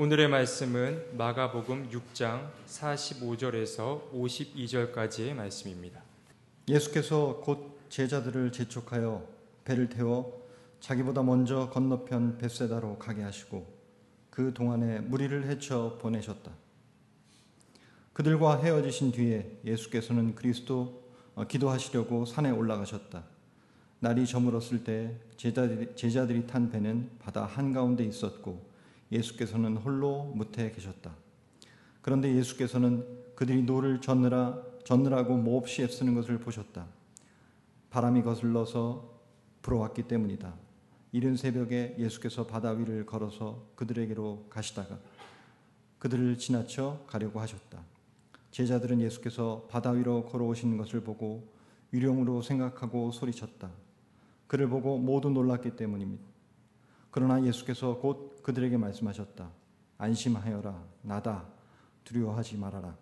오늘의 말씀은 마가복음 6장 45절에서 52절까지의 말씀입니다. 예수께서 곧 제자들을 재촉하여 배를 태워 자기보다 먼저 건너편 벳세다로 가게 하시고 그 동안에 무리를 헤쳐 보내셨다. 그들과 헤어지신 뒤에 예수께서는 그리스도 어, 기도하시려고 산에 올라가셨다. 날이 저물었을 때 제자들이, 제자들이 탄 배는 바다 한가운데 있었고 예수께서는 홀로 뭍에 계셨다. 그런데 예수께서는 그들이 노를 젓느라 젓느라고 몹시 애쓰는 것을 보셨다. 바람이 거슬러서 불어왔기 때문이다. 이른 새벽에 예수께서 바다 위를 걸어서 그들에게로 가시다가 그들을 지나쳐 가려고 하셨다. 제자들은 예수께서 바다 위로 걸어오시는 것을 보고 유령으로 생각하고 소리쳤다. 그를 보고 모두 놀랐기 때문입니다. 그러나 예수께서 곧 그들에게 말씀하셨다. 안심하여라. 나다. 두려워하지 말아라.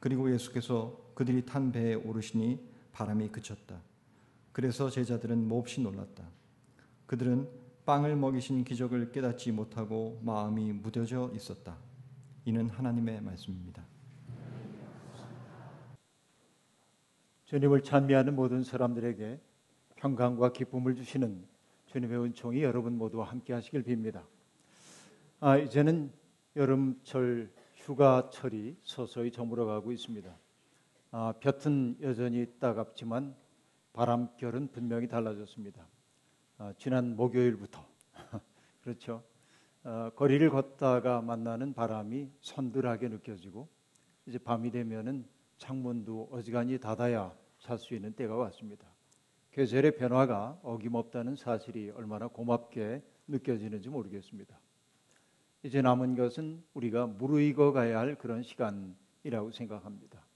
그리고 예수께서 그들이 탄 배에 오르시니 바람이 그쳤다. 그래서 제자들은 몹시 놀랐다. 그들은 빵을 먹이신 기적을 깨닫지 못하고 마음이 무뎌져 있었다. 이는 하나님의 말씀입니다. 주님을 찬미하는 모든 사람들에게 평강과 기쁨을 주시는 주님의 은총이 여러분 모두와 함께 하시길 빕니다. 아, 이제는 여름철 휴가철이 서서히 저물어가고 있습니다. 아, 볕은 여전히 따갑지만 바람결은 분명히 달라졌습니다. 아, 지난 목요일부터 그렇죠. 어, 거리를 걷다가 만나는 바람이 선들하게 느껴지고 이제 밤이 되면은 창문도 어지간히 닫아야 살수 있는 때가 왔습니다. 계절의 변화가 어김없다는 사실이 얼마나 고맙게 느껴지는지 모르겠습니다. 이제 남은 것은 우리가 무르익어 가야 할 그런 시간이라고 생각합니다.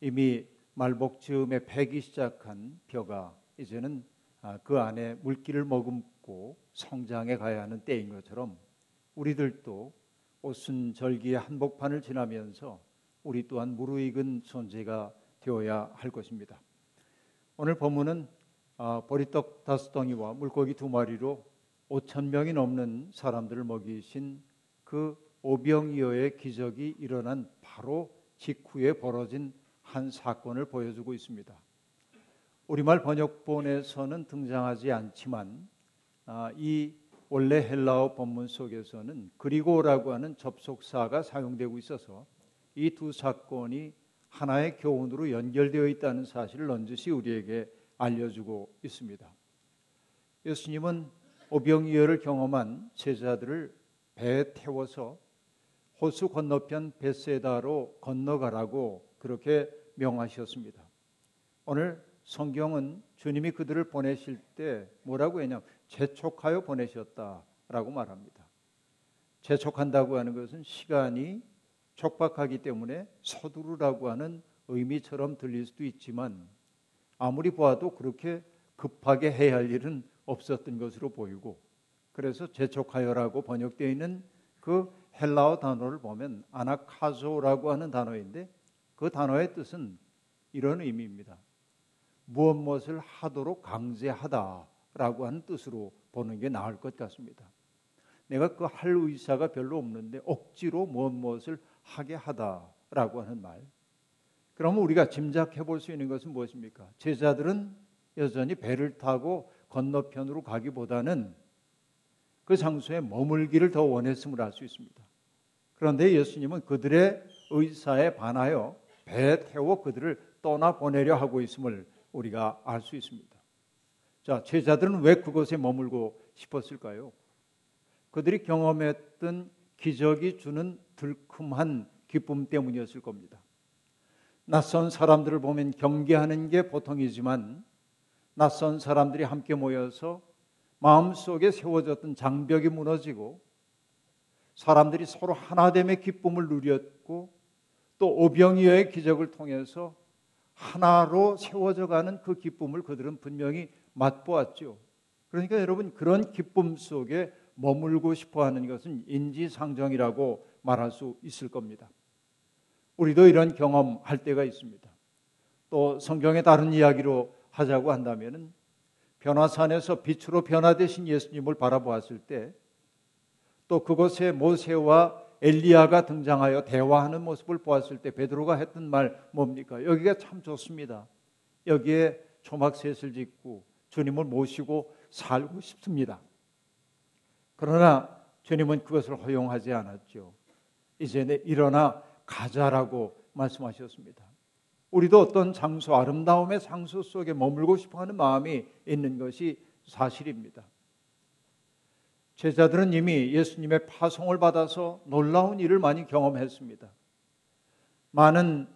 이미 말복 즈음에 패기 시작한 벼가 이제는 아, 그 안에 물기를 머금고 성장해 가야 하는 때인 것처럼 우리들도 옷은 절기의 한복판을 지나면서 우리 또한 무르익은 존재가 되어야 할 것입니다. 오늘 본문은 아, 보리떡 다섯 덩이와 물고기 두 마리로 5천 명이 넘는 사람들을 먹이신 그 오병이어의 기적이 일어난 바로 직후에 벌어진 한 사건을 보여주고 있습니다. 우리말 번역본에서는 등장하지 않지만 아, 이 원래 헬라어 본문 속에서는 그리고라고 하는 접속사가 사용되고 있어서 이 두 사건이 하나의 교훈으로 연결되어 있다는 사실을 넌지시 우리에게 알려주고 있습니다. 예수님은 오병이어를 경험한 제자들을 배에 태워서 호수 건너편 베세다로 건너가라고 그렇게 명하셨습니다. 오늘 성경은 주님이 그들을 보내실 때 뭐라고 했냐 재촉하여 보내셨다라고 말합니다. 재촉한다고 하는 것은 시간이 촉박하기 때문에 서두르라고 하는 의미처럼 들릴 수도 있지만 아무리 보아도 그렇게 급하게 해야 할 일은 없었던 것으로 보이고 그래서 재촉하여라고 번역되어 있는 그 헬라어 단어를 보면 아나카조라고 하는 단어인데 그 단어의 뜻은 이런 의미입니다. 무엇 무엇을 하도록 강제하다라고 하는 뜻으로 보는 게 나을 것 같습니다. 내가 그 할 의사가 별로 없는데 억지로 무엇 무엇을 하게 하다라고 하는 말. 그러면 우리가 짐작해 볼 수 있는 것은 무엇입니까? 제자들은 여전히 배를 타고 건너편으로 가기보다는 그 장소에 머물기를 더 원했음을 알 수 있습니다. 그런데 예수님은 그들의 의사에 반하여 배에 태워 그들을 떠나 보내려 하고 있음을 우리가 알 수 있습니다. 자, 제자들은 왜 그곳에 머물고 싶었을까요? 그들이 경험했던 기적이 주는 들큼한 기쁨 때문이었을 겁니다. 낯선 사람들을 보면 경계하는 게 보통이지만 낯선 사람들이 함께 모여서 마음속에 세워졌던 장벽이 무너지고 사람들이 서로 하나됨의 기쁨을 누렸고 또 오병이어의 기적을 통해서 하나로 세워져 가는 그 기쁨을 그들은 분명히 맛보았죠. 그러니까 여러분 그런 기쁨 속에 머물고 싶어 하는 것은 인지상정이라고 말할 수 있을 겁니다. 우리도 이런 경험할 때가 있습니다. 또 성경의 다른 이야기로 하자고 한다면은 변화산에서 빛으로 변화되신 예수님을 바라보았을 때 또 그곳에 모세와 엘리야가 등장하여 대화하는 모습을 보았을 때 베드로가 했던 말 뭡니까? 여기가 참 좋습니다. 여기에 초막셋을 짓고 주님을 모시고 살고 싶습니다. 그러나 주님은 그것을 허용하지 않았죠. 이제 내 일어나 가자라고 말씀하셨습니다. 우리도 어떤 장소, 아름다움의 장소 속에 머물고 싶어 하는 마음이 있는 것이 사실입니다. 제자들은 이미 예수님의 파송을 받아서 놀라운 일을 많이 경험했습니다. 많은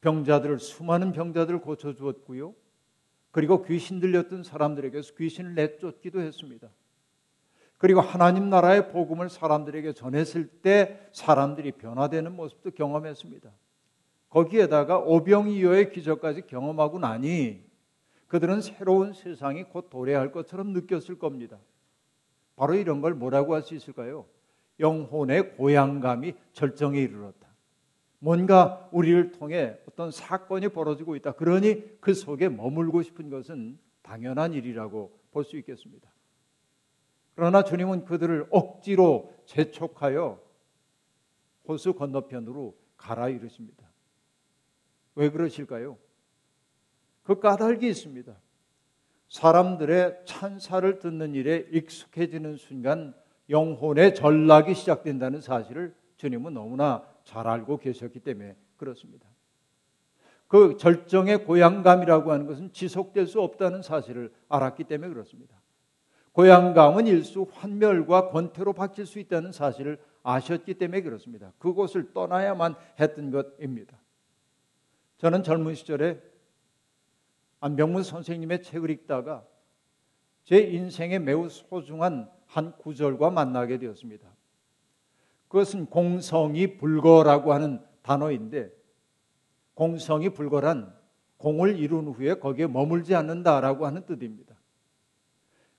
병자들을, 수많은 병자들을 고쳐 주었고요. 그리고 귀신 들렸던 사람들에게서 귀신을 내쫓기도 했습니다. 그리고 하나님 나라의 복음을 사람들에게 전했을 때 사람들이 변화되는 모습도 경험했습니다. 거기에다가 오병이어의 기적까지 경험하고 나니 그들은 새로운 세상이 곧 도래할 것처럼 느꼈을 겁니다. 바로 이런 걸 뭐라고 할 수 있을까요? 영혼의 고향감이 절정에 이르렀다. 뭔가 우리를 통해 어떤 사건이 벌어지고 있다. 그러니 그 속에 머물고 싶은 것은 당연한 일이라고 볼 수 있겠습니다. 그러나 주님은 그들을 억지로 재촉하여 호수 건너편으로 가라 이르십니다. 왜 그러실까요? 그 까닭이 있습니다. 사람들의 찬사를 듣는 일에 익숙해지는 순간 영혼의 전락이 시작된다는 사실을 주님은 너무나 잘 알고 계셨기 때문에 그렇습니다. 그 절정의 고향감이라고 하는 것은 지속될 수 없다는 사실을 알았기 때문에 그렇습니다. 고향감은 일수 환멸과 권태로 바뀔 수 있다는 사실을 아셨기 때문에 그렇습니다. 그곳을 떠나야만 했던 것입니다. 저는 젊은 시절에 안병문 선생님의 책을 읽다가 제 인생에 매우 소중한 한 구절과 만나게 되었습니다. 그것은 공성이 불거라고 하는 단어인데 공성이 불거란 공을 이룬 후에 거기에 머물지 않는다라고 하는 뜻입니다.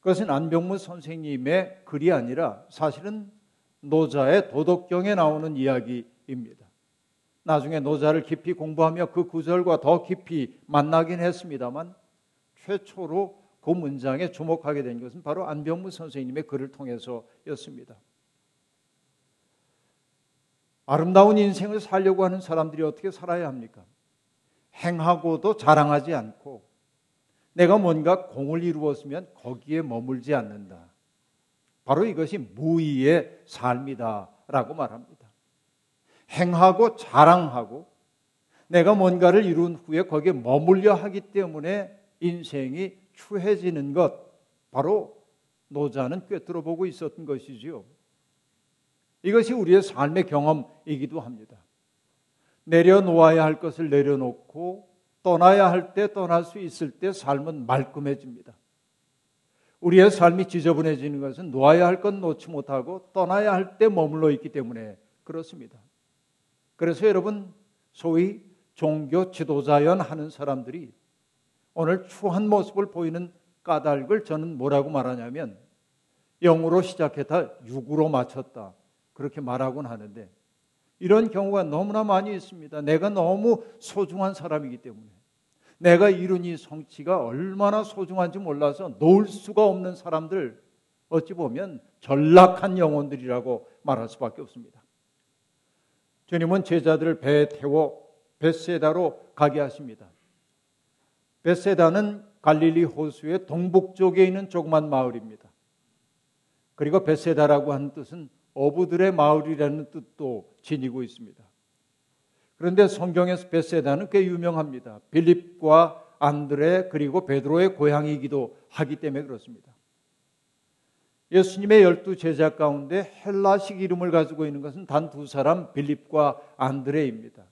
그것은 안병문 선생님의 글이 아니라 사실은 노자의 도덕경에 나오는 이야기입니다. 나중에 노자를 깊이 공부하며 그 구절과 더 깊이 만나긴 했습니다만 최초로 그 문장에 주목하게 된 것은 바로 안병무 선생님의 글을 통해서였습니다. 아름다운 인생을 살려고 하는 사람들이 어떻게 살아야 합니까? 행하고도 자랑하지 않고 내가 뭔가 공을 이루었으면 거기에 머물지 않는다. 바로 이것이 무의의 삶이다라고 말합니다. 행하고 자랑하고 내가 뭔가를 이룬 후에 거기에 머물려 하기 때문에 인생이 추해지는 것 바로 노자는 꿰뚫어 보고 있었던 것이지요. 이것이 우리의 삶의 경험이기도 합니다. 내려놓아야 할 것을 내려놓고 떠나야 할 때 떠날 수 있을 때 삶은 말끔해집니다. 우리의 삶이 지저분해지는 것은 놓아야 할 건 놓지 못하고 떠나야 할 때 머물러 있기 때문에 그렇습니다. 그래서 여러분 소위 종교 지도자연 하는 사람들이 오늘 추한 모습을 보이는 까닭을 저는 뭐라고 말하냐면 영으로 시작했다 육으로 마쳤다 그렇게 말하곤 하는데 이런 경우가 너무나 많이 있습니다. 내가 너무 소중한 사람이기 때문에 내가 이룬 이 성취가 얼마나 소중한지 몰라서 놓을 수가 없는 사람들 어찌 보면 전락한 영혼들이라고 말할 수밖에 없습니다. 주님은 제자들을 배에 태워 베세다로 가게 하십니다. 베세다는 갈릴리 호수의 동북쪽에 있는 조그만 마을입니다. 그리고 베세다라고 하는 뜻은 어부들의 마을이라는 뜻도 지니고 있습니다. 그런데 성경에서 베세다는 꽤 유명합니다. 빌립과 안드레 그리고 베드로의 고향이기도 하기 때문에 그렇습니다. 예수님의 열두 제자 가운데 헬라식 이름을 가지고 있는 것은 단 두 사람 빌립과 안드레입니다.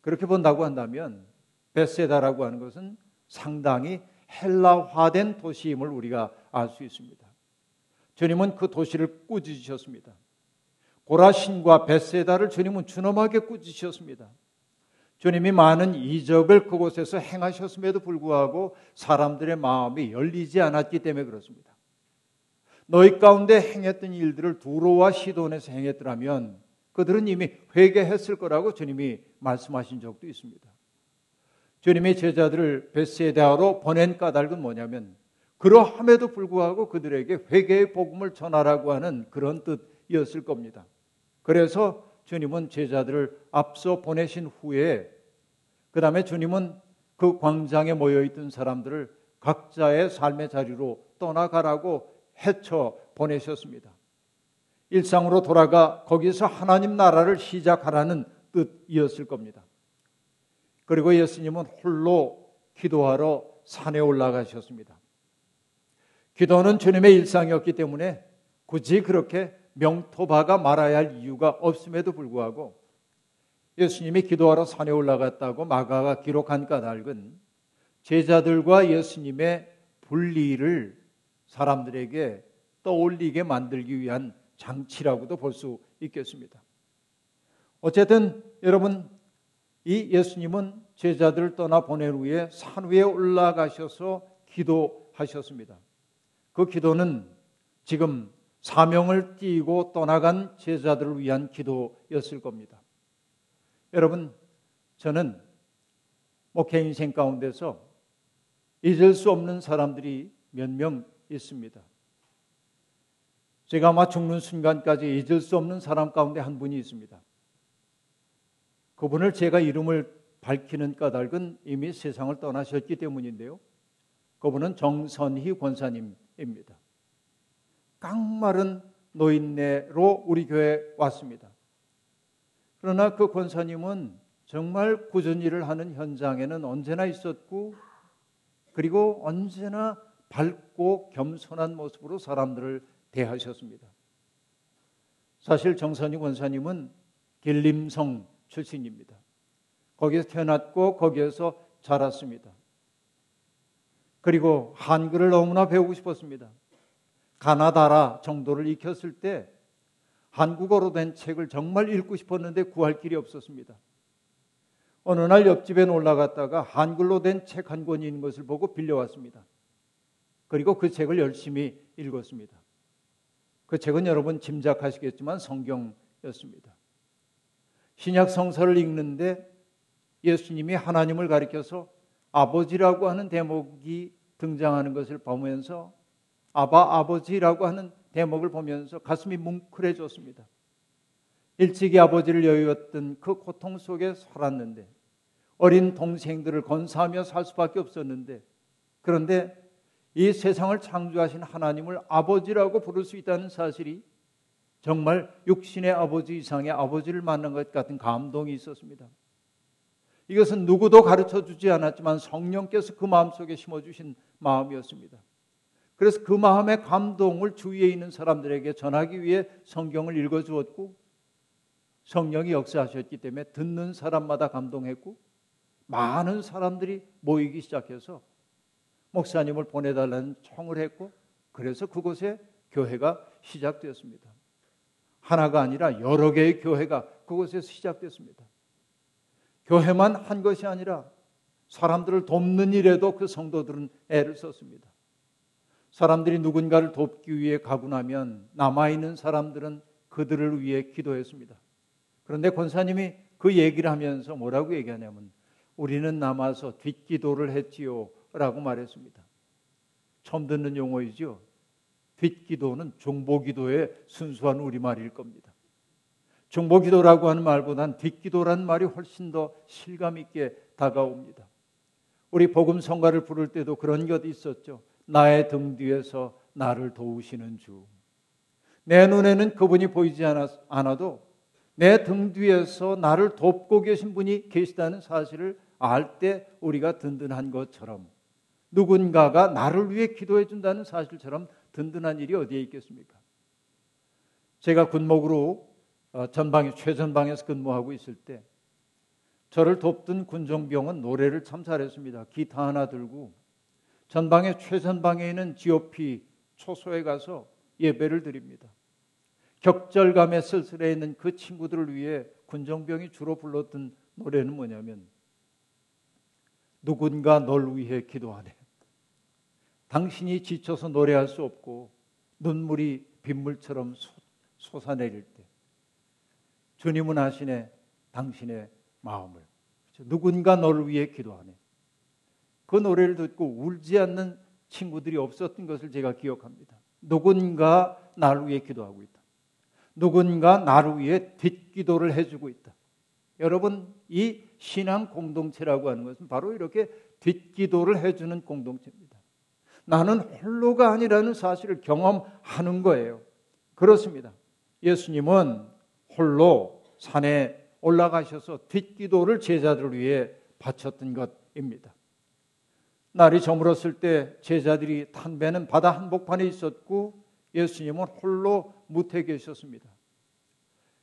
그렇게 본다고 한다면 베세다라고 하는 것은 상당히 헬라화된 도시임을 우리가 알 수 있습니다. 주님은 그 도시를 꾸짖으셨습니다. 고라신과 베세다를 주님은 준엄하게 꾸짖으셨습니다. 주님이 많은 이적을 그곳에서 행하셨음에도 불구하고 사람들의 마음이 열리지 않았기 때문에 그렇습니다. 너희 가운데 행했던 일들을 두로와 시돈에서 행했더라면 그들은 이미 회개했을 거라고 주님이 말씀하신 적도 있습니다. 주님의 제자들을 베세다로 보낸 까닭은 뭐냐면 그러함에도 불구하고 그들에게 회개의 복음을 전하라고 하는 그런 뜻이었을 겁니다. 그래서 주님은 제자들을 앞서 보내신 후에 그 다음에 주님은 그 광장에 모여있던 사람들을 각자의 삶의 자리로 떠나가라고 해쳐 보내셨습니다. 일상으로 돌아가 거기서 하나님 나라를 시작하라는 뜻이었을 겁니다. 그리고 예수님은 홀로 기도하러 산에 올라가셨습니다. 기도는 주님의 일상이었기 때문에 굳이 그렇게 명토바가 말아야 할 이유가 없음에도 불구하고 예수님이 기도하러 산에 올라갔다고 마가가 기록한 까닭은 제자들과 예수님의 분리를 사람들에게 떠올리게 만들기 위한 장치라고도 볼 수 있겠습니다. 어쨌든 여러분 이 예수님은 제자들을 떠나 보낸 후에 산 위에 올라가셔서 기도하셨습니다. 그 기도는 지금 사명을 띠고 떠나간 제자들을 위한 기도였을 겁니다. 여러분, 저는 목회 인생 가운데서 잊을 수 없는 사람들이 몇 명 있습니다. 제가 아마 죽는 순간까지 잊을 수 없는 사람 가운데 한 분이 있습니다. 그분을 제가 이름을 밝히는 까닭은 이미 세상을 떠나셨기 때문인데요. 그분은 정선희 권사님입니다. 깡마른 노인네로 우리 교회에 왔습니다. 그러나 그 권사님은 정말 꾸준 일을 하는 현장에는 언제나 있었고 그리고 언제나 밝고 겸손한 모습으로 사람들을 대하셨습니다. 사실 정선희 권사님은 길림성 출신입니다. 거기서 태어났고 거기에서 자랐습니다. 그리고 한글을 너무나 배우고 싶었습니다. 가나다라 정도를 익혔을 때 한국어로 된 책을 정말 읽고 싶었는데 구할 길이 없었습니다. 어느 날 옆집에 올라갔다가 한글로 된 책 한 권이 있는 것을 보고 빌려왔습니다. 그리고 그 책을 열심히 읽었습니다. 그 책은 여러분 짐작하시겠지만 성경이었습니다. 신약 성서를 읽는데 예수님이 하나님을 가리켜서 아버지라고 하는 대목이 등장하는 것을 보면서 아바 아버지라고 하는 대목을 보면서 가슴이 뭉클해졌습니다. 일찍이 아버지를 여유었던 그 고통 속에 살았는데 어린 동생들을 건사하며 살 수밖에 없었는데 그런데 이 세상을 창조하신 하나님을 아버지라고 부를 수 있다는 사실이 정말 육신의 아버지 이상의 아버지를 만난 것 같은 감동이 있었습니다. 이것은 누구도 가르쳐 주지 않았지만 성령께서 그 마음속에 심어 주신 마음이었습니다. 그래서 그 마음의 감동을 주위에 있는 사람들에게 전하기 위해 성경을 읽어 주었고 성령이 역사하셨기 때문에 듣는 사람마다 감동했고 많은 사람들이 모이기 시작해서 목사님을 보내달라는 청을 했고 그래서 그곳에 교회가 시작되었습니다. 하나가 아니라 여러 개의 교회가 그곳에서 시작됐습니다. 교회만 한 것이 아니라 사람들을 돕는 일에도 그 성도들은 애를 썼습니다. 사람들이 누군가를 돕기 위해 가고 나면 남아있는 사람들은 그들을 위해 기도했습니다. 그런데 권사님이 그 얘기를 하면서 뭐라고 얘기하냐면 우리는 남아서 뒷기도를 했지요 라고 말했습니다. 처음 듣는 용어이죠. 뒷기도는 종보기도의 순수한 우리말일 겁니다. 종보기도라고 하는 말보단 뒷기도라는 말이 훨씬 더 실감 있게 다가옵니다. 우리 복음 성가를 부를 때도 그런 것 있었죠. 나의 등 뒤에서 나를 도우시는 주. 내 눈에는 그분이 보이지 않아도 내 등 뒤에서 나를 돕고 계신 분이 계시다는 사실을 알 때 우리가 든든한 것처럼 누군가가 나를 위해 기도해 준다는 사실처럼 든든한 일이 어디에 있겠습니까? 제가 군목으로 어, 전방에 최전방에서 근무하고 있을 때 저를 돕던 군종병은 노래를 참 잘했습니다. 기타 하나 들고 전방의 최전방에 있는 GOP 초소에 가서 예배를 드립니다. 격절감에 쓸쓸해 있는 그 친구들을 위해 군정병이 주로 불렀던 노래는 뭐냐면 누군가 널 위해 기도하네. 당신이 지쳐서 노래할 수 없고 눈물이 빗물처럼 솟 아내릴 때 주님은 아시네 당신의 마음을 누군가 너를 위해 기도하네. 그 노래를 듣고 울지 않는 친구들이 없었던 것을 제가 기억합니다. 누군가 나를 위해 기도하고 있다. 누군가 나를 위해 뒷기도를 해주고 있다. 여러분, 이 신앙 공동체라고 하는 것은 바로 이렇게 뒷기도를 해주는 공동체입니다. 나는 홀로가 아니라는 사실을 경험하는 거예요. 그렇습니다. 예수님은 홀로 산에 올라가셔서 뒷기도를 제자들을 위해 바쳤던 것입니다. 날이 저물었을 때 제자들이 탄 배는 바다 한복판에 있었고 예수님은 홀로 무태 계셨습니다.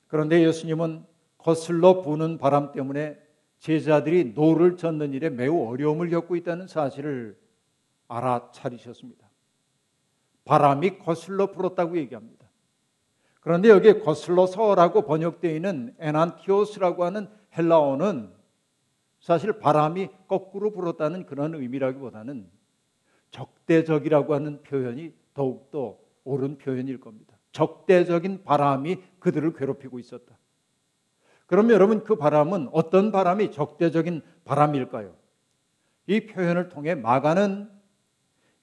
그런데 예수님은 거슬러 부는 바람 때문에 제자들이 노를 젓는 일에 매우 어려움을 겪고 있다는 사실을 알아차리셨습니다. 바람이 거슬러 불었다고 얘기합니다. 그런데 여기에 거슬러서라고 번역되어 있는 ἐναντίος라고 하는 헬라어는 사실 바람이 거꾸로 불었다는 그런 의미라기보다는 적대적이라고 하는 표현이 더욱더 옳은 표현일 겁니다. 적대적인 바람이 그들을 괴롭히고 있었다. 그러면 여러분 그 바람은 어떤 바람이 적대적인 바람일까요? 이 표현을 통해 마가는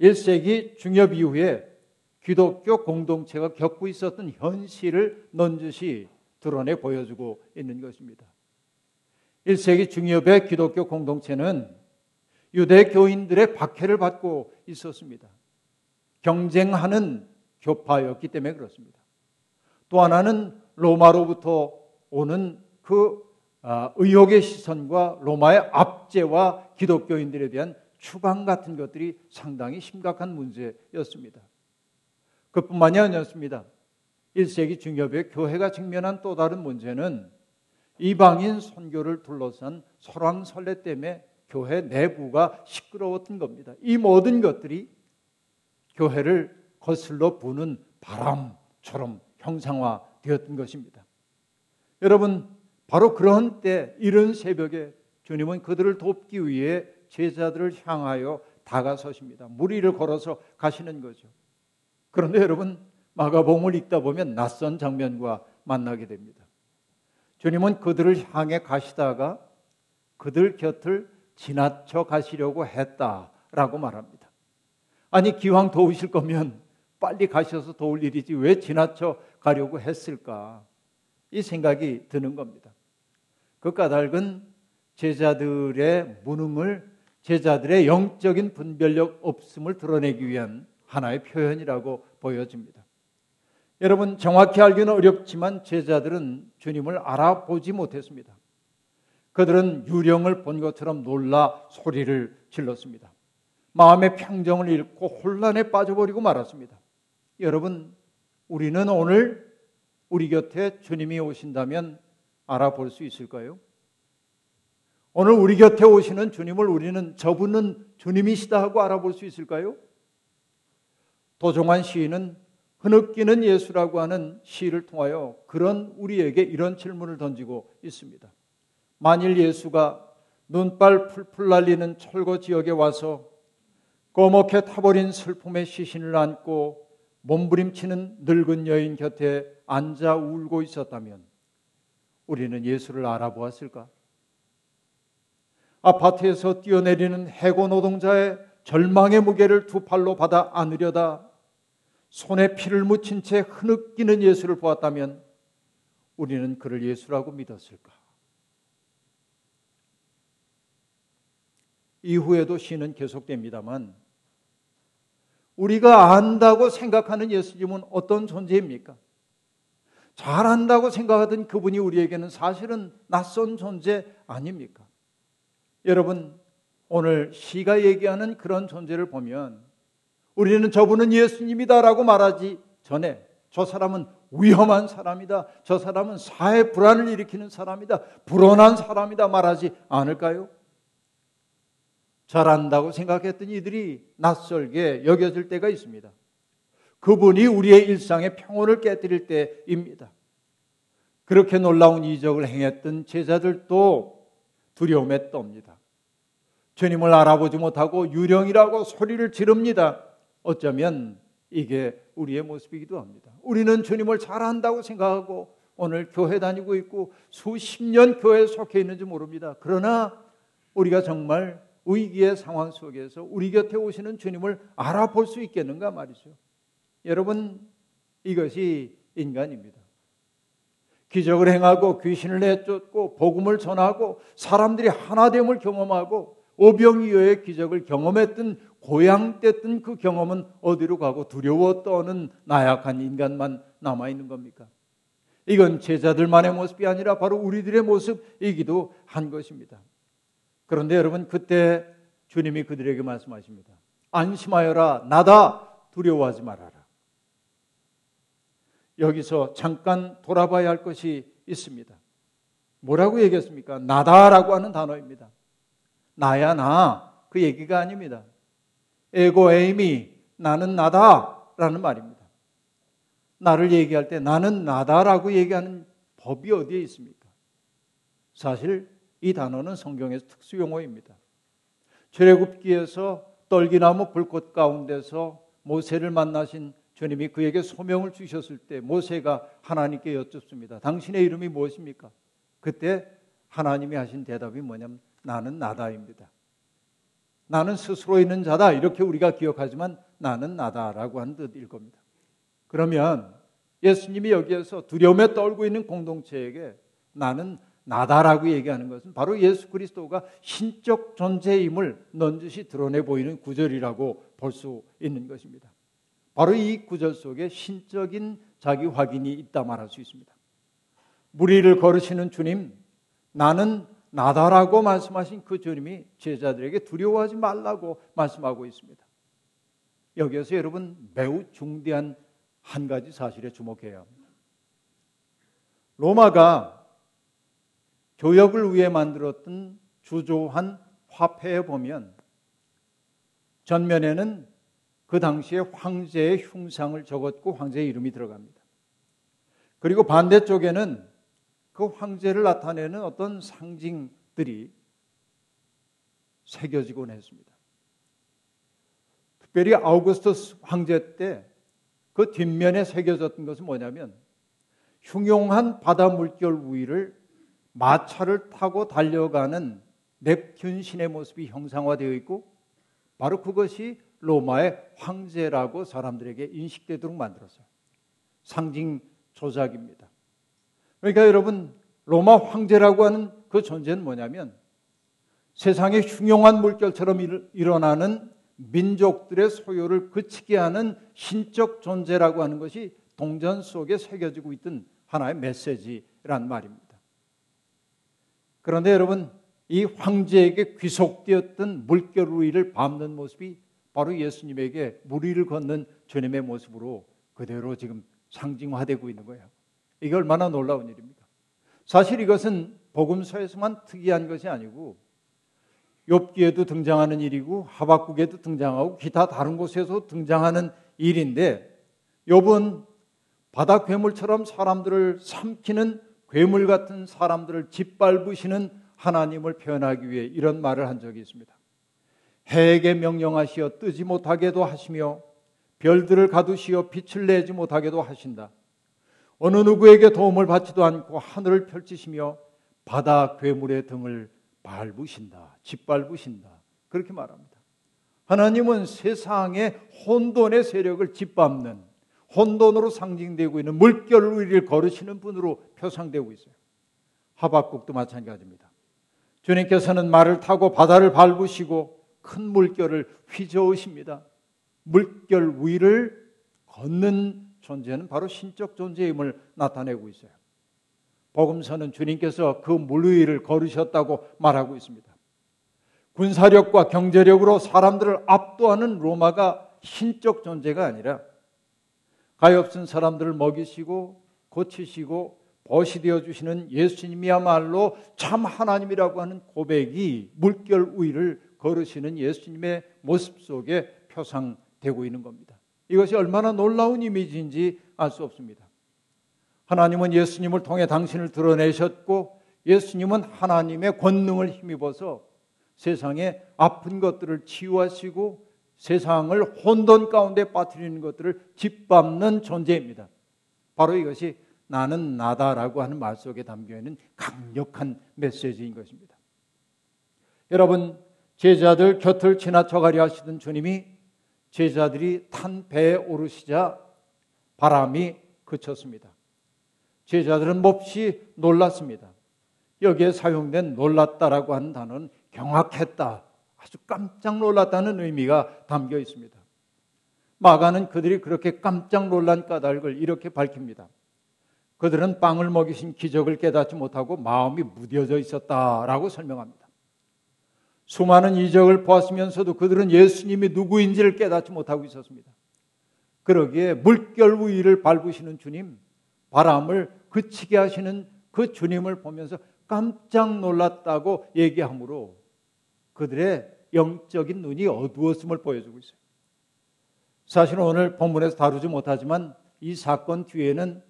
1세기 중엽 이후에 기독교 공동체가 겪고 있었던 현실을 넌지시 드러내 보여주고 있는 것입니다. 1세기 중엽의 기독교 공동체는 유대 교인들의 박해를 받고 있었습니다. 경쟁하는 교파였기 때문에 그렇습니다. 또 하나는 로마로부터 오는 그 아, 의혹의 시선과 로마의 압제와 기독교인들에 대한 추방 같은 것들이 상당히 심각한 문제였습니다. 그뿐만이 아니었습니다. 1세기 중엽의 교회가 직면한 또 다른 문제는 이방인 선교를 둘러싼 설왕설래 때문에 교회 내부가 시끄러웠던 겁니다. 이 모든 것들이 교회를 거슬러 부는 바람처럼 형상화되었던 것입니다. 여러분, 바로 그런 때, 이런 새벽에 주님은 그들을 돕기 위해 제자들을 향하여 다가서십니다. 무리를 걸어서 가시는 거죠. 그런데 여러분, 마가복음을 읽다 보면 낯선 장면과 만나게 됩니다. 주님은 그들을 향해 가시다가 그들 곁을 지나쳐 가시려고 했다라고 말합니다. 아니 기왕 도우실 거면 빨리 가셔서 도울 일이지 왜 지나쳐 가려고 했을까? 이 생각이 드는 겁니다. 그 까닭은 제자들의 무능을 제자들의 영적인 분별력 없음을 드러내기 위한 하나의 표현이라고 보여집니다. 여러분 정확히 알기는 어렵지만 제자들은 주님을 알아보지 못했습니다. 그들은 유령을 본 것처럼 놀라 소리를 질렀습니다. 마음의 평정을 잃고 혼란에 빠져버리고 말았습니다. 여러분, 우리는 오늘 우리 곁에 주님이 오신다면 알아볼 수 있을까요? 오늘 우리 곁에 오시는 주님을 우리는 저분은 주님이시다 하고 알아볼 수 있을까요? 도종환 시인은 흐느끼는 예수라고 하는 시를 통하여 그런 우리에게 이런 질문을 던지고 있습니다. 만일 예수가 눈발 풀풀 날리는 철거 지역에 와서 꺼멓게 타버린 슬픔의 시신을 안고 몸부림치는 늙은 여인 곁에 앉아 울고 있었다면 우리는 예수를 알아보았을까? 아파트에서 뛰어내리는 해고 노동자의 절망의 무게를 두 팔로 받아 안으려다 손에 피를 묻힌 채 흐느끼는 예수를 보았다면 우리는 그를 예수라고 믿었을까? 이후에도 시는 계속됩니다만 우리가 안다고 생각하는 예수님은 어떤 존재입니까? 잘 안다고 생각하던 그분이 우리에게는 사실은 낯선 존재 아닙니까? 여러분, 오늘 시가 얘기하는 그런 존재를 보면 우리는 저분은 예수님이다라고 말하지 전에 저 사람은 위험한 사람이다. 저 사람은 사회 불안을 일으키는 사람이다. 불온한 사람이다 말하지 않을까요? 잘한다고 생각했던 이들이 낯설게 여겨질 때가 있습니다. 그분이 우리의 일상의 평온을 깨뜨릴 때입니다. 그렇게 놀라운 이적을 행했던 제자들도 두려움에 떱니다. 주님을 알아보지 못하고 유령이라고 소리를 지릅니다. 어쩌면 이게 우리의 모습이기도 합니다. 우리는 주님을 잘 안다고 생각하고 오늘 교회 다니고 있고 수십 년 교회에 속해 있는지 모릅니다. 그러나 우리가 정말 위기의 상황 속에서 우리 곁에 오시는 주님을 알아볼 수 있겠는가 말이죠. 여러분, 이것이 인간입니다. 기적을 행하고 귀신을 내쫓고 복음을 전하고 사람들이 하나됨을 경험하고 오병이어의 기적을 경험했던 고향됐던 그 경험은 어디로 가고 두려워 떠는 나약한 인간만 남아 있는 겁니까? 이건 제자들만의 모습이 아니라 바로 우리들의 모습이기도 한 것입니다. 그런데 여러분 그때 주님이 그들에게 말씀하십니다. 안심하여라 나다 두려워하지 말아라. 여기서 잠깐 돌아봐야 할 것이 있습니다. 뭐라고 얘기했습니까? 나다라고 하는 단어입니다. 나야 나. 그 얘기가 아닙니다. 에고 에이미 나는 나다라는 말입니다. 나를 얘기할 때 나는 나다라고 얘기하는 법이 어디에 있습니까? 사실 이 단어는 성경에서 특수 용어입니다. 출애굽기에서 떨기나무 불꽃 가운데서 모세를 만나신 주님이 그에게 소명을 주셨을 때 모세가 하나님께 여쭙습니다. 당신의 이름이 무엇입니까? 그때 하나님이 하신 대답이 뭐냐면 나는 나다입니다. 나는 스스로 있는 자다. 이렇게 우리가 기억하지만 나는 나다라고 하는 뜻일 겁니다. 그러면 예수님이 여기에서 두려움에 떨고 있는 공동체에게 나는 나다라고 얘기하는 것은 바로 예수 그리스도가 신적 존재임을 넌지시 드러내 보이는 구절이라고 볼 수 있는 것입니다. 바로 이 구절 속에 신적인 자기 확인이 있다 말할 수 있습니다. 무리를 걸으시는 주님, 나는 나다라고 말씀하신 그 주님이 제자들에게 두려워하지 말라고 말씀하고 있습니다. 여기에서 여러분 매우 중대한 한 가지 사실에 주목해야 합니다. 로마가 교역을 위해 만들었던 주조한 화폐에 보면 전면에는 그 당시에 황제의 흉상을 적었고 황제의 이름이 들어갑니다. 그리고 반대쪽에는 그 황제를 나타내는 어떤 상징들이 새겨지곤 했습니다. 특별히 아우구스투스 황제 때 그 뒷면에 새겨졌던 것은 뭐냐면 흉용한 바다 물결 위를 마차를 타고 달려가는 넵튠 신의 모습이 형상화되어 있고 바로 그것이 로마의 황제라고 사람들에게 인식되도록 만들었어요. 상징 조작입니다. 그러니까 여러분 로마 황제라고 하는 그 존재는 뭐냐면 세상에 흉용한 물결처럼 일어나는 민족들의 소요를 그치게 하는 신적 존재라고 하는 것이 동전 속에 새겨지고 있던 하나의 메시지란 말입니다. 그런데 여러분 이 황제에게 귀속되었던 물결 위를 밟는 모습이 바로 예수님에게 무리를 걷는 주님의 모습으로 그대로 지금 상징화되고 있는 거예요. 이게 얼마나 놀라운 일입니까? 사실 이것은 복음서에서만 특이한 것이 아니고 욥기에도 등장하는 일이고 하박국에도 등장하고 기타 다른 곳에서 등장하는 일인데 욥은 바다 괴물처럼 사람들을 삼키는 괴물 같은 사람들을 짓밟으시는 하나님을 표현하기 위해 이런 말을 한 적이 있습니다. 해에게 명령하시어 뜨지 못하게도 하시며 별들을 가두시어 빛을 내지 못하게도 하신다. 어느 누구에게 도움을 받지도 않고 하늘을 펼치시며 바다 괴물의 등을 밟으신다. 짓밟으신다. 그렇게 말합니다. 하나님은 세상의 혼돈의 세력을 짓밟는 혼돈으로 상징되고 있는 물결 위를 걸으시는 분으로 표상되고 있어요. 하박국도 마찬가지입니다. 주님께서는 말을 타고 바다를 밟으시고 큰 물결을 휘저으십니다. 물결 위를 걷는 존재는 바로 신적 존재임을 나타내고 있어요. 복음서는 주님께서 그물 위를 걸으셨다고 말하고 있습니다. 군사력과 경제력으로 사람들을 압도하는 로마가 신적 존재가 아니라 가엾은 사람들을 먹이시고 고치시고 벗이 되어 주시는 예수님이야말로 참 하나님이라고 하는 고백이 물결 위를 걸으시는 예수님의 모습 속에 표상되고 있는 겁니다. 이것이 얼마나 놀라운 이미지인지 알 수 없습니다. 하나님은 예수님을 통해 당신을 드러내셨고 예수님은 하나님의 권능을 힘입어서 세상의 아픈 것들을 치유하시고 세상을 혼돈 가운데 빠뜨리는 것들을 짓밟는 존재입니다. 바로 이것이 나는 나다라고 하는 말 속에 담겨 있는 강력한 메시지인 것입니다. 여러분, 제자들 곁을 지나쳐 가려 하시던 주님이 제자들이 탄 배에 오르시자 바람이 그쳤습니다. 제자들은 몹시 놀랐습니다. 여기에 사용된 놀랐다라고 하는 단어는 경악했다, 아주 깜짝 놀랐다는 의미가 담겨 있습니다. 마가는 그들이 그렇게 깜짝 놀란 까닭을 이렇게 밝힙니다. 그들은 빵을 먹이신 기적을 깨닫지 못하고 마음이 무뎌져 있었다라고 설명합니다. 수많은 이적을 보았으면서도 그들은 예수님이 누구인지를 깨닫지 못하고 있었습니다. 그러기에 물결 위를 밟으시는 주님, 바람을 그치게 하시는 그 주님을 보면서 깜짝 놀랐다고 얘기하므로 그들의 영적인 눈이 어두웠음을 보여주고 있어요. 사실 오늘 본문에서 다루지 못하지만 이 사건 뒤에는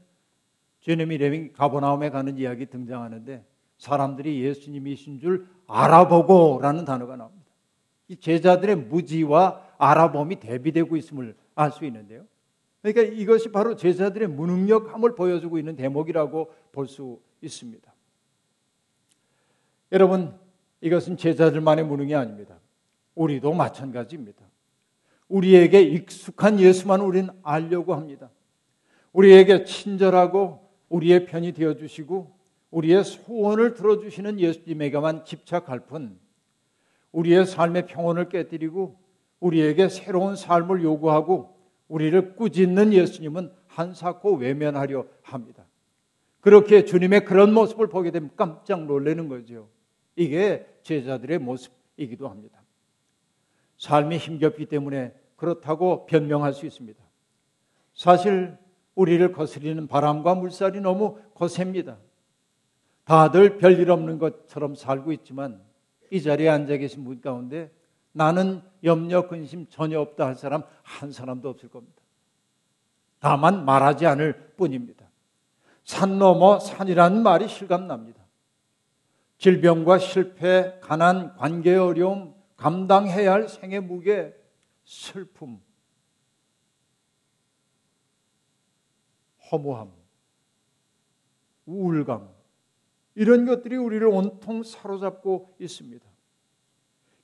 제네미 레밍 가보나움에 가는 이야기 등장하는데 사람들이 예수님이신 줄 알아보고라는 단어가 나옵니다. 이 제자들의 무지와 알아봄이 대비되고 있음을 알 수 있는데요. 그러니까 이것이 바로 제자들의 무능력함을 보여주고 있는 대목이라고 볼 수 있습니다. 여러분, 이것은 제자들만의 무능이 아닙니다. 우리도 마찬가지입니다. 우리에게 익숙한 예수만 우리는 알려고 합니다. 우리에게 친절하고 우리의 편이 되어 주시고 우리의 소원을 들어주시는 예수님에게만 집착할 뿐 우리의 삶의 평온을 깨뜨리고 우리에게 새로운 삶을 요구하고 우리를 꾸짖는 예수님은 한사코 외면하려 합니다. 그렇게 주님의 그런 모습을 보게 되면 깜짝 놀라는 거죠. 이게 제자들의 모습이기도 합니다. 삶이 힘겹기 때문에 그렇다고 변명할 수 있습니다. 사실 우리를 거스리는 바람과 물살이 너무 거셉니다. 다들 별일 없는 것처럼 살고 있지만 이 자리에 앉아 계신 분 가운데 나는 염려 근심 전혀 없다 할 사람 한 사람도 없을 겁니다. 다만 말하지 않을 뿐입니다. 산 넘어 산이라는 말이 실감납니다. 질병과 실패, 가난, 관계 어려움, 감당해야 할 생의 무게, 슬픔, 허무함, 우울감, 이런 것들이 우리를 온통 사로잡고 있습니다.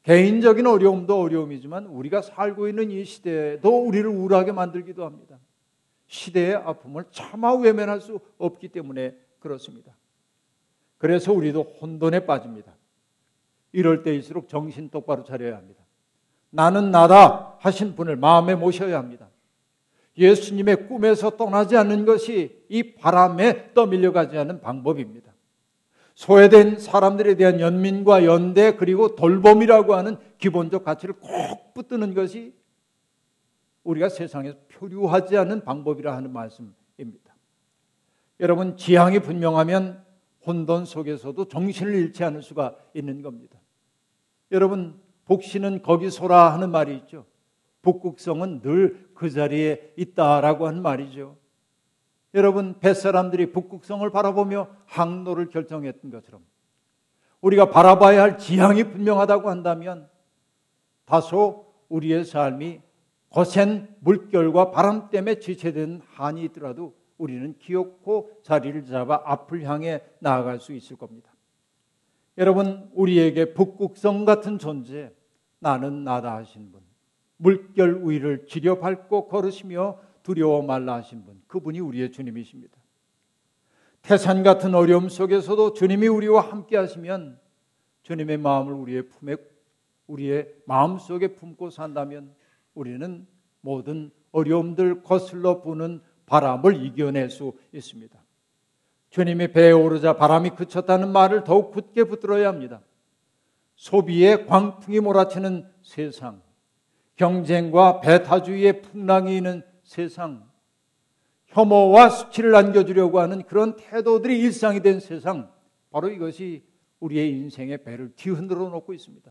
개인적인 어려움도 어려움이지만 우리가 살고 있는 이 시대도 우리를 우울하게 만들기도 합니다. 시대의 아픔을 차마 외면할 수 없기 때문에 그렇습니다. 그래서 우리도 혼돈에 빠집니다. 이럴 때일수록 정신 똑바로 차려야 합니다. 나는 나다 하신 분을 마음에 모셔야 합니다. 예수님의 꿈에서 떠나지 않는 것이 이 바람에 떠밀려 가지 않는 방법입니다. 소외된 사람들에 대한 연민과 연대 그리고 돌봄이라고 하는 기본적 가치를 꼭 붙드는 것이 우리가 세상에서 표류하지 않는 방법이라 하는 말씀입니다. 여러분 지향이 분명하면 혼돈 속에서도 정신을 잃지 않을 수가 있는 겁니다. 여러분 복신은 거기서라 하는 말이 있죠. 북극성은 늘 그 자리에 있다라고 하는 말이죠. 여러분 뱃사람들이 북극성을 바라보며 항로를 결정했던 것처럼 우리가 바라봐야 할 지향이 분명하다고 한다면 다소 우리의 삶이 거센 물결과 바람 때문에 지체된 한이 있더라도 우리는 기어코 자리를 잡아 앞을 향해 나아갈 수 있을 겁니다. 여러분, 우리에게 북극성 같은 존재, 나는 나다 하신 분, 물결 위를 지려 밟고 걸으시며 두려워 말라 하신 분, 그분이 우리의 주님이십니다. 태산 같은 어려움 속에서도 주님이 우리와 함께 하시면 주님의 마음을 우리의 품에, 우리의 마음 속에 품고 산다면 우리는 모든 어려움들 거슬러 부는 바람을 이겨낼 수 있습니다. 주님이 배에 오르자 바람이 그쳤다는 말을 더욱 굳게 붙들어야 합니다. 소비의 광풍이 몰아치는 세상, 경쟁과 배타주의의 풍랑이 있는 세상, 혐오와 수치를 안겨주려고 하는 그런 태도들이 일상이 된 세상, 바로 이것이 우리의 인생의 배를 뒤흔들어 놓고 있습니다.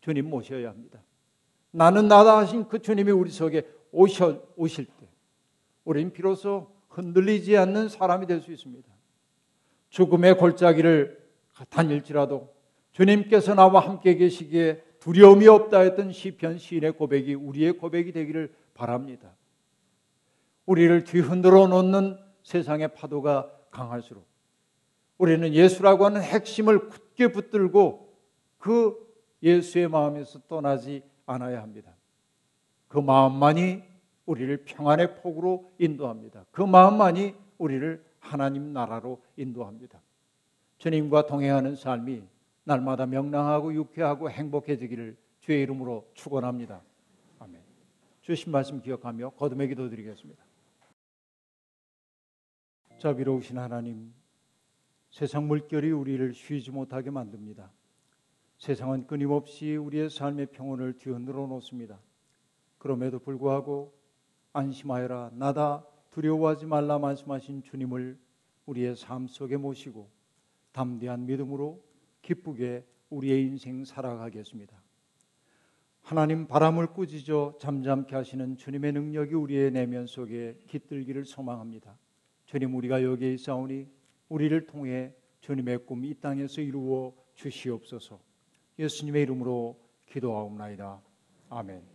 주님 모셔야 합니다. 나는 나다 하신 그 주님이 우리 속에 오셔, 오실 때, 우리는 비로소 흔들리지 않는 사람이 될 수 있습니다. 죽음의 골짜기를 다닐지라도 주님께서 나와 함께 계시기에 두려움이 없다 했던 시편 시인의 고백이 우리의 고백이 되기를 바랍니다. 우리를 뒤흔들어 놓는 세상의 파도가 강할수록 우리는 예수라고 하는 핵심을 굳게 붙들고 그 예수의 마음에서 떠나지 않아야 합니다. 그 마음만이 우리를 평안의 폭으로 인도합니다. 그 마음만이 우리를 하나님 나라로 인도합니다. 주님과 동행하는 삶이 날마다 명랑하고 유쾌하고 행복해지기를 주의 이름으로 축원합니다. 아멘. 주신 말씀 기억하며 거듭의 기도 드리겠습니다. 자비로우신 하나님, 세상 물결이 우리를 쉬지 못하게 만듭니다. 세상은 끊임없이 우리의 삶의 평온을 뒤흔들어 놓습니다. 그럼에도 불구하고 안심하여라 나다 두려워하지 말라 말씀하신 주님을 우리의 삶 속에 모시고 담대한 믿음으로 기쁘게 우리의 인생 살아가겠습니다. 하나님 바람을 꾸짖어 잠잠케 하시는 주님의 능력이 우리의 내면 속에 깃들기를 소망합니다. 주님 우리가 여기에 있사오니 우리를 통해 주님의 꿈이 땅에서 이루어 주시옵소서. 예수님의 이름으로 기도하옵나이다. 아멘.